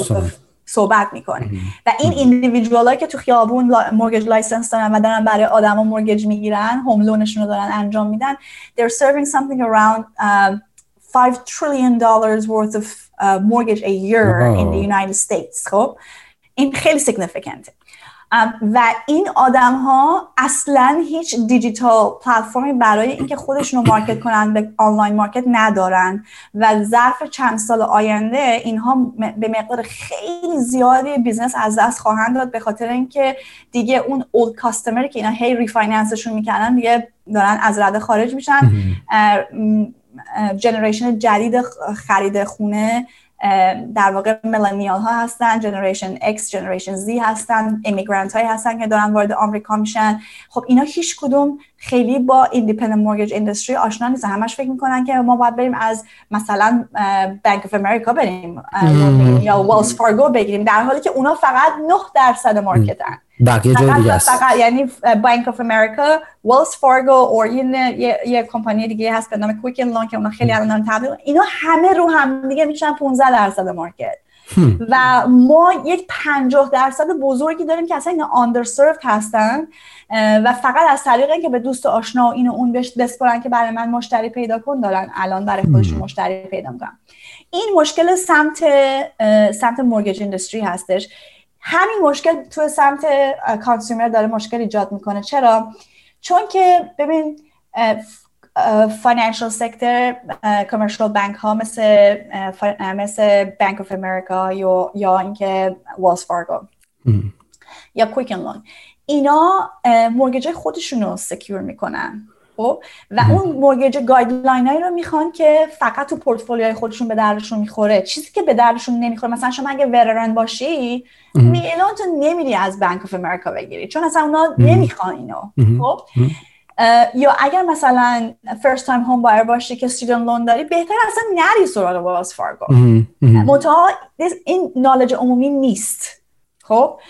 صحبت. می‌کنیم. و این individual که تو خیابون mortgage license دارن و دارن برای آدما mortgage می‌گیرن home loan شون رو دارن انجام میدن they're serving something around uh, 5 trillion dollars worth of uh, mortgage a year in the United States. خب؟ این خیلی significant. و این آدم ها اصلا هیچ digital platform ی برای اینکه خودشون رو market کنن به online market ندارن. و ظرف چند سال آینده اینها به مقدار خیلی زیادی business از دست خواهند داد به خاطر اینکه دیگه اون old customer ی که اینا هی refinance شون می‌کنن دیگه دارن از رده خارج میشن. generation جدید خرید خونه در واقع millennial ها هستن generation X generation Z هستن immigrant های هستن که دارن وارد آمریکا میشن. خب اینا هیچ کدوم خیلی با independent mortgage industry آشنا نیستن. همش فکر می‌کنن که ما باید بریم از مثلا Bank of America بریم یا Wells Fargo بگیریم در حالی که اونا فقط 9 درصد market ن. بقیه جای دیگه است. فقط یعنی Bank of America Wells Fargo or یه یه کمپانی دیگه هست به نام Quicken Loans که اونا خیلی الان تبدیل اینا همه رو هم دیگه میشن 15 درصد market. و ما یک 50 درصد بزرگی داریم که اصلا اینا underserved هستن و فقط از طریق اینکه به دوست آشنا و اینو اون بهش بسپرن که برای من مشتری پیدا کن دارن الان برای خودشون مشتری پیدا می‌کنن. این مشکل سمت سمت mortgage industry هستش. همین مشکل تو سمت consumer داره مشکل ایجاد می‌کنه. چرا؟ چون که ببین financial sector commercial bank ها مثل مثل Bank of America یا یا اینکه Wells Fargo یا Quicken Loans اینا mortgage خودشون رو secure می‌کنن. خب؟ و اون mortgage guideline هایی رو می‌خوان که فقط تو پورتفولیوی خودشون به دردشون می‌خوره. چیزی که به دردشون نمی‌خوره. مثلا شما اگه veteran باشی میلان تو نمیری از Bank of America بگیری. چون اصلا اونا نمی‌خوان اینو. خب؟ یا اگر مثلا first time home buyer باشی که student loan داری بهتر اصلا نری سراغ Wells Fargo منتها این knowledge عمومی نیست. خب؟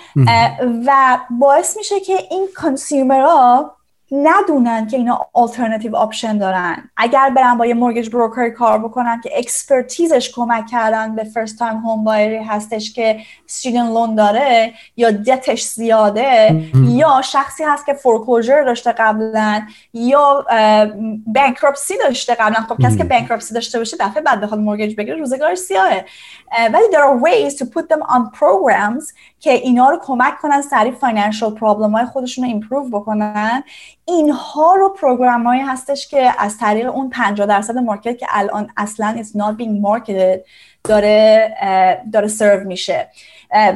و باعث میشه که این consumer ها ندونن که اینا alternative option دارن. اگر برن با یه mortgage broker کار بکنن که expertise ش کمک کردن به first time home buyer ی هستش که student loan داره یا دتش زیاده یا شخصی هست که foreclosure داشته قبلا یا bankruptcy داشته قبلا خب کسی که bankruptcy داشته باشه دفعه بعد بخواد mortgage بگیره روزگار سیاهه ولی there are ways to put them on programs که اینا رو کمک کنن سریع financial problem های خودشون رو improve بکنن. اینها رو program هایی هستش که از طریق اون 50 درصد market که الان اصلا is not being marketed داره داره سرو میشه.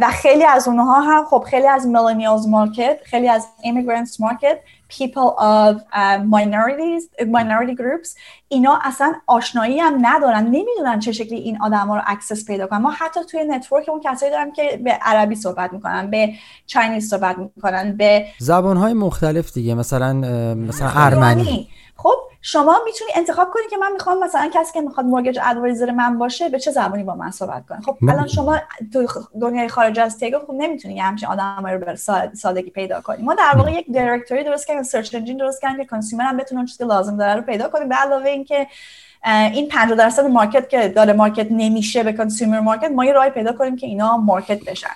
و خیلی از اونها هم خب خیلی از millennials market خیلی از immigrants market people of uh, minorities minority groups. اینا اصلا آشنایی هم ندارن. نمی‌دونن چه شکلی این آدم ها رو access پیدا کنن. ما حتی توی network اون کسایی دارم که به عربی صحبت می‌کنن به Chinese صحبت می‌کنن به زبان های مختلف دیگه مثلا مثلا ارمنی. خب شما می‌تونی انتخاب کنی که من می‌خوام مثلا کسی که می‌خواد mortgage advisor من باشه به چه زبانی با من صحبت کنه. خب الان شما تو دنیای خارج از تیگو خب نمی‌تونی یه همچین آدمایی رو به سادگی پیدا کنی. ما در واقع یک directory درست کردیم search engine درست کردیم که consumer هم بتونه اون چیزی که لازم داره رو پیدا کنیم به علاوه اینکه این 50 درصد market که داره market نمیشه به consumer market ما یه راهی پیدا کنیم که اینا market بشن.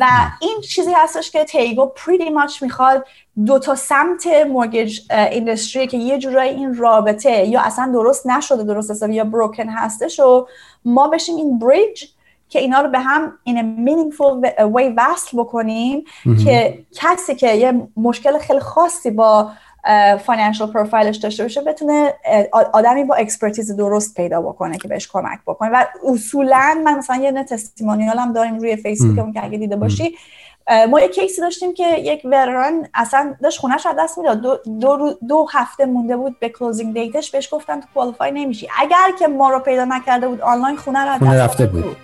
و این چیزی هستش که تیگو pretty much می‌خواد دو تا سمت mortgage industry که یه جورایی این رابطه یا اصلا درست نشده درست حسابی یا broken هستش و ما بشیم این bridge که اینا رو به هم این meaningful way وصل بکنیم که کسی که یه مشکل خیلی خاصی با financial profile ش داشته باشه بتونه آدمی با expertise درست پیدا بکنه که بهش کمک بکنه. و اصولا من مثلا یه testimonial هم داریم روی فیسبوک که اگه دیده باشی ما یه case ی داشتیم که یک veteran اصلا داشت خونش از دست می‌داد. دو, دو, دو هفته مونده بود به closing date ش بهش گفتن تو qualify نمیشی. اگر که ما رو پیدا نکرده بود آنلاین خونه رو خونه رفته بود, بود.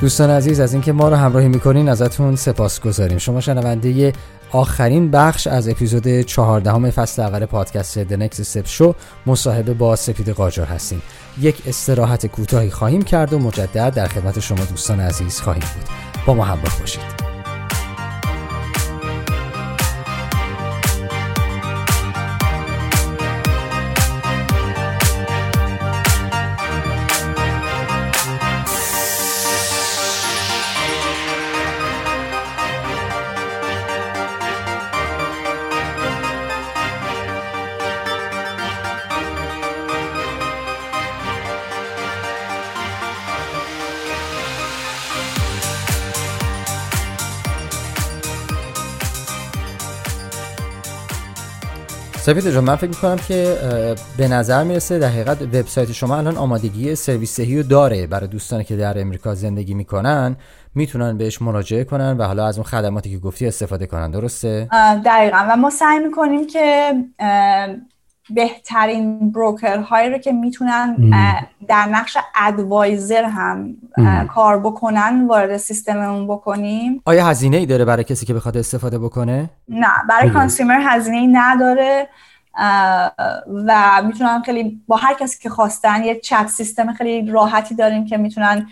دوستان عزیز از اینکه ما رو همراهی می‌کنین ازتون سپاس گذاریم. شما شنونده آخرین بخش از اپیزود چهاردهم فصل اول پادکست The Next Step Show مصاحبه با سپید قاجار هستیم. یک استراحت کوتاهی خواهیم کرد و مجدد در خدمت شما دوستان عزیز خواهیم بود. با ما همراه باشید. سفید جان من فکر می‌کنم که به نظر می‌رسه در حقیقت وبسایت شما الان آمادگی سرویس رو داره برای دوستانی که در امریکا زندگی می‌کنن. می‌تونن بهش مراجعه کنن و حالا از اون خدماتی که گفتی استفاده کنن. درسته؟ دقیقا. و ما سعی می‌کنیم که بهترین بروکر هایی رو که می‌تونن در نقش ادوایزر هم کار بکنن وارد سیستممون بکنیم. آیا هزینه ای داره برای کسی که بخواد استفاده بکنه؟ نه برای consumer هزینه ای نداره. و می‌تونن خیلی با هر کسی که خواستن یه chat system خیلی راحتی داریم که می‌تونن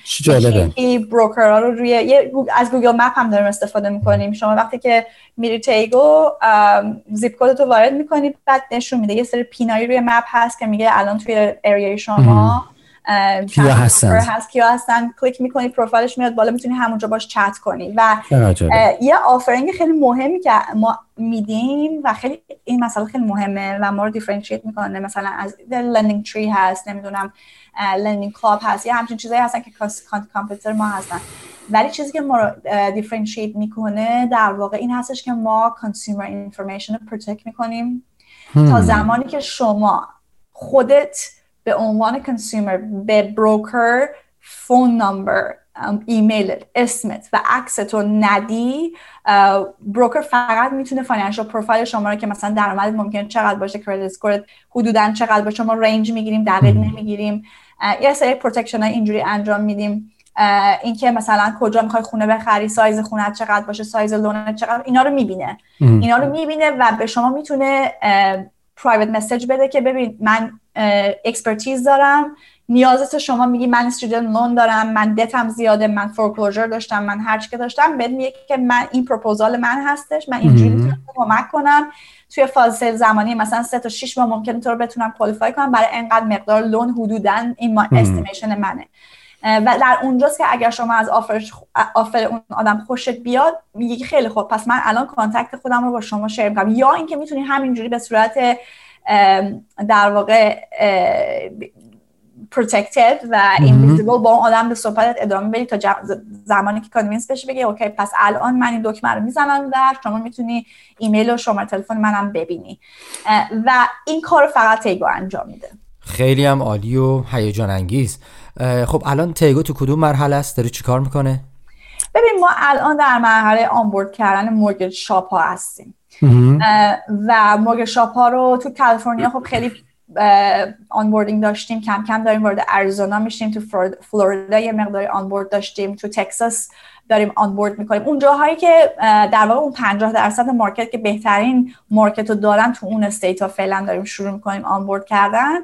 broker ها رو روی از Google Map هم داریم استفاده می‌کنیم. شما وقتی که میری تیگو zip code تو وارد می‌کنی بعد نشون میده. یه سری pin هایی روی map هست که میگه الان توی area ی شما. کیا هستن؟ هست کیا هستن؟ کلیک می‌کنی پروفایلش میاد بالا می‌تونی همونجا باش چت کنی. و یه offering خیلی مهمی که ما میدیم و خیلی این مسئله خیلی مهمه و ما رو differentiate می‌کنه. مثلا از LendingTree هست نمی‌دونم LendingClub هست یه همچین چیزایی هستن که competitor ما هستن. ولی چیزی که ما رو differentiate می‌کنه در واقع این هستش که ما consumer information رو protect می‌کنیم. تا زمانی که شما خودت به عنوان consumer به broker phone number ایمیل اسمت و عکستو ندی broker فقط می‌تونه financial profile شما رو که مثلا درآمد ممکن چقدر باشه credit score ت حدودا چقدر باشه ما range می‌گیریم دقیق نمی‌گیریم. یه سری protection های اینجوری انجام میدیم. اینکه مثلا کجا می‌خوای خونه بخری سایز خونه چقدر باشه سایز loan ت چقدر اینا رو می‌بینه. اینا رو می‌بینه و به شما می‌تونه private message بده که ببین من expertise دارم. نیازت شما میگی من student loan دارم من دتم زیاده من foreclosure داشتم من هر چی که داشتم بهت میگه که من این پروپوزال من هستش من اینجوری می‌تونم کمک کنم. توی فاز زمانی مثلا سه تا 6 ماه ممکنه تو رو بتونم qualify کنم برای انقدر مقدار loan حدودا این estimation منه. و در اونجاست که اگر شما از offer, offer اون آدم خوشت بیاد میگی خیلی خوب پس من الان contact خودم رو با شما share می‌کنم. یا اینکه می‌تونی همینجوری به صورت در واقع protected و invisible با اون آدم به صحبتت ادامه بدی تا زمانی که convince بشه بگه okay پس الان من این دکمه رو می‌زنم در شما می‌تونی ایمیل و شماره تلفن منم ببینی. و این کار فقط تیگو انجام میده. خیلی هم عالی و هیجان انگیز. خب الان تیگو تو کدوم مرحله است؟ داره چیکار می‌کنه؟ ببین ما الان در مرحله onboard کردن mortgage shop ها هستیم. و mortgage shop ها رو تو کالیفرنیا خب خیلی onboarding داشتیم کم کم داریم وارد اریزونا میشیم تو فلوریدا یه مقداری onboard داشتیم تو تکساس داریم onboard می‌کنیم. اون جاهایی که در واقع اون 50 درصد market که بهترین market رو دارن تو اون state ها فعلا داریم شروع می‌کنیم onboard کردن.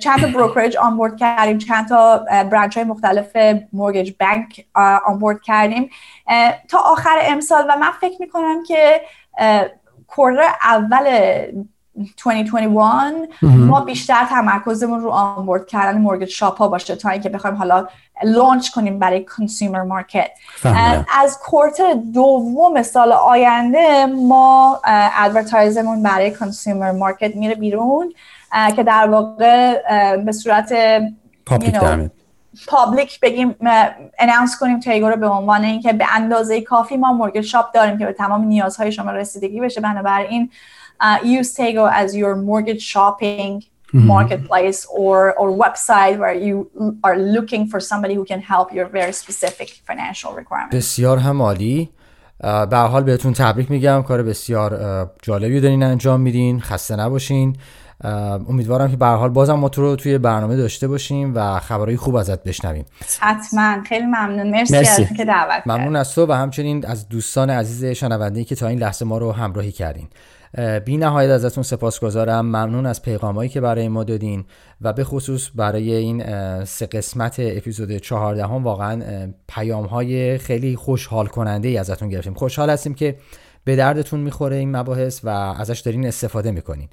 چند تا brokerage onboard کردیم چند تا branch های مختلف mortgage bank onboard کردیم. تا آخر امسال و من فکر می‌کنم که quarter اول 2021 ما بیشتر تمرکزمون رو onboard کردن mortgage shop ها باشه تا اینکه بخوایم حالا launch کنیم برای consumer market از quarter دوم سال آینده ما advertise مون برای consumer market میره بیرون. که در واقع به صورت public بگیم announce کنیم تیگو رو به عنوان اینکه به اندازه کافی ما mortgage shop داریم که به تمام نیازهای شما رسیدگی بشه. بنابراین uh, use Tego as your mortgage shopping marketplace or or website where you are looking for somebody who can help your very specific financial requirements. بسیار هم عالی به حال بهتون تبریک میگم. کار بسیار جالبی دارین انجام میدین. خسته نباشین. امیدوارم که به حال بازم ما تو رو توی برنامه داشته باشیم و خبرهای خوب ازت بشنویم. حتما. خیلی ممنون. مرسی, مرسی. از که دعوت ممنون از تو و همچنین از دوستان عزیز شنونده که تا این لحظه ما رو همراهی کردین. بی نهایت ازتون سپاسگزارم. ممنون از پیغامایی که برای ما دادین و به خصوص برای این سه قسمت اپیزود چهاردهم واقعا پیام های خیلی خوشحال کننده ای ازتون گرفتیم. خوشحال هستیم که به دردتون می‌خوره این مباحث و ازش دارین استفاده می‌کنین.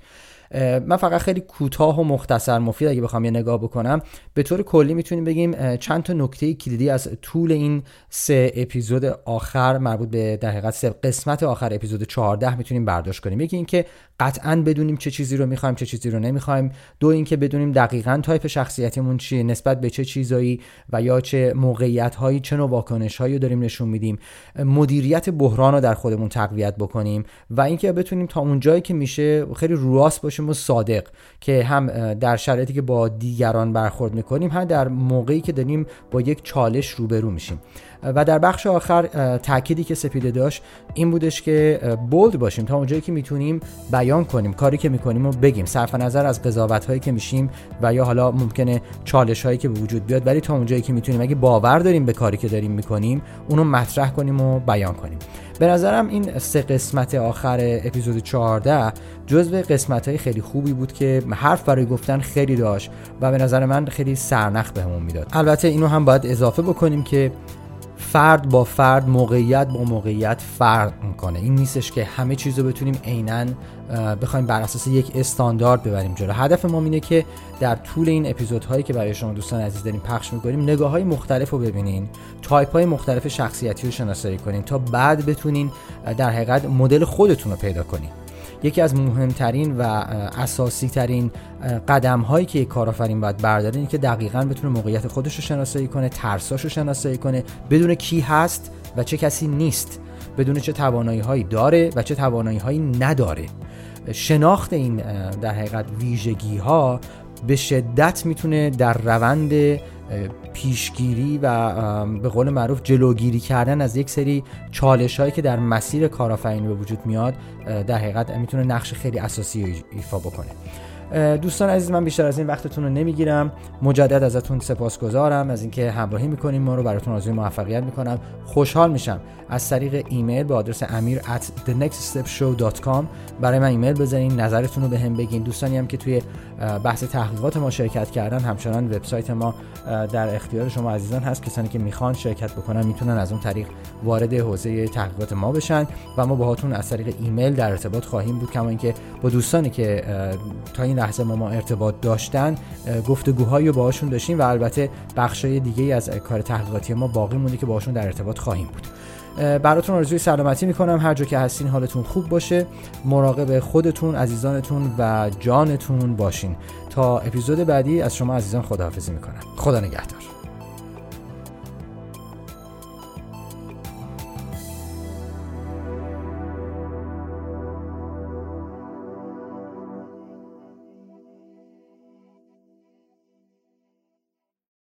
من فقط خیلی کوتاه و مختصر مفید اگه بخوام یه نگاه بکنم. به طور کلی می‌تونیم بگیم چند تا نکته کلیدی از طول این سه اپیزود آخر مربوط به در حقیقت سه قسمت آخر اپیزود 14 می‌تونیم برداشت کنیم. یکی اینکه قطعا بدونیم چه چیزی رو می‌خوایم چه چیزی رو نمی‌خوایم. دو اینکه بدونیم دقیقا تایپ شخصیتیمون چیه نسبت به چه چیزایی و یا چه موقعیت هایی چه نوع واکنش هایی داریم نشون میدیم. مدیریت بحران رو در خودمون تقویت بکنیم و اینکه بتونیم تا اون جایی که میشه خیلی راست باشیم و صادق که هم در شرایطی که با دیگران برخورد می‌کنیم هم در موقعی که داریم با یک چالش روبرو میشیم. و در بخش آخر تأکیدی که سپیده داشت این بودش که بولد باشیم تا اونجایی که می‌تونیم بیان کنیم کاری که می‌کنیم و بگیم. صرف نظر از قضاوت هایی که میشیم و یا حالا ممکنه چالش هایی که به وجود بیاد ولی تا اونجایی که می‌تونیم. اگه باور داریم به کاری که داریم می‌کنیم اونو مطرح کنیم و بیان کنیم. به نظرم این سه قسمت آخر اپیزود 14 جزو قسمت های خیلی خوبی بود که حرف برای گفتن خیلی داشت و به نظر من خیلی سرنخ بهمون می‌داد. البته اینو هم باید اضافه بکنیم که فرد با فرد موقعیت با موقعیت فرق می‌کنه. این نیستش که همه چیز رو بتونیم عینا بخوایم بر اساس یک استاندارد ببریم جلو. هدف ما اینه که در طول این اپیزودهایی که برای شما دوستان عزیز داریم پخش می‌کنیم نگاه های مختلف رو ببینین تایپ های مختلف شخصیتی رو شناسایی کنین تا بعد بتونین در حقیقت مدل خودتون رو پیدا کنین. یکی از مهمترین و اساسی ترین قدم هایی که یک کارآفرین باید برداره اینه که دقیقا بتونه موقعیت خودش رو شناسایی کنه ترساش رو شناسایی کنه بدون کی هست و چه کسی نیست. بدون چه توانایی هایی داره و چه توانایی هایی نداره. شناخت این در حقیقت ویژگی ها به شدت می‌تونه در روند پیشگیری و به قول معروف جلوگیری کردن از یک سری چالش هایی که در مسیر کارآفرینی به وجود میاد در حقیقت می‌تونه نقش خیلی اساسی ایفا بکنه. دوستان عزیز من بیشتر از این وقتتون رو نمی‌گیرم. مجدد ازتون سپاسگزارم از اینکه همراهی می‌کنیم ما رو براتون آرزوی موفقیت می‌کنم. خوشحال میشم. از طریق ایمیل با آدرس امیر at برای من ایمیل بزنین نظرتون رو به هم بگین. دوستانی هم که توی بحث تحقیقات ما شرکت کردن همچنان وبسایت ما در اختیار شما عزیزان هست. کسانی که می‌خوان شرکت بکنن می‌تونن از اون طریق وارد حوزه تحقیقات ما بشن و ما باهاتون از طریق ایمیل در ارتباط خواهیم بود. کما اینکه با دوستانی که تا این لحظه ما, ما ارتباط داشتن گفتگوهایی رو باهاشون داشتیم و البته بخشای دیگه از کار تحقیقاتی ما باقی مونده که باهاشون در ارتباط خواهیم بود. براتون آرزوی سلامتی می‌کنم. هر جا که هستین حالتون خوب باشه. مراقب خودتون عزیزانتون و جانتون باشین. تا اپیزود بعدی از شما عزیزان خداحافظی می‌کنم. خدا نگهدار.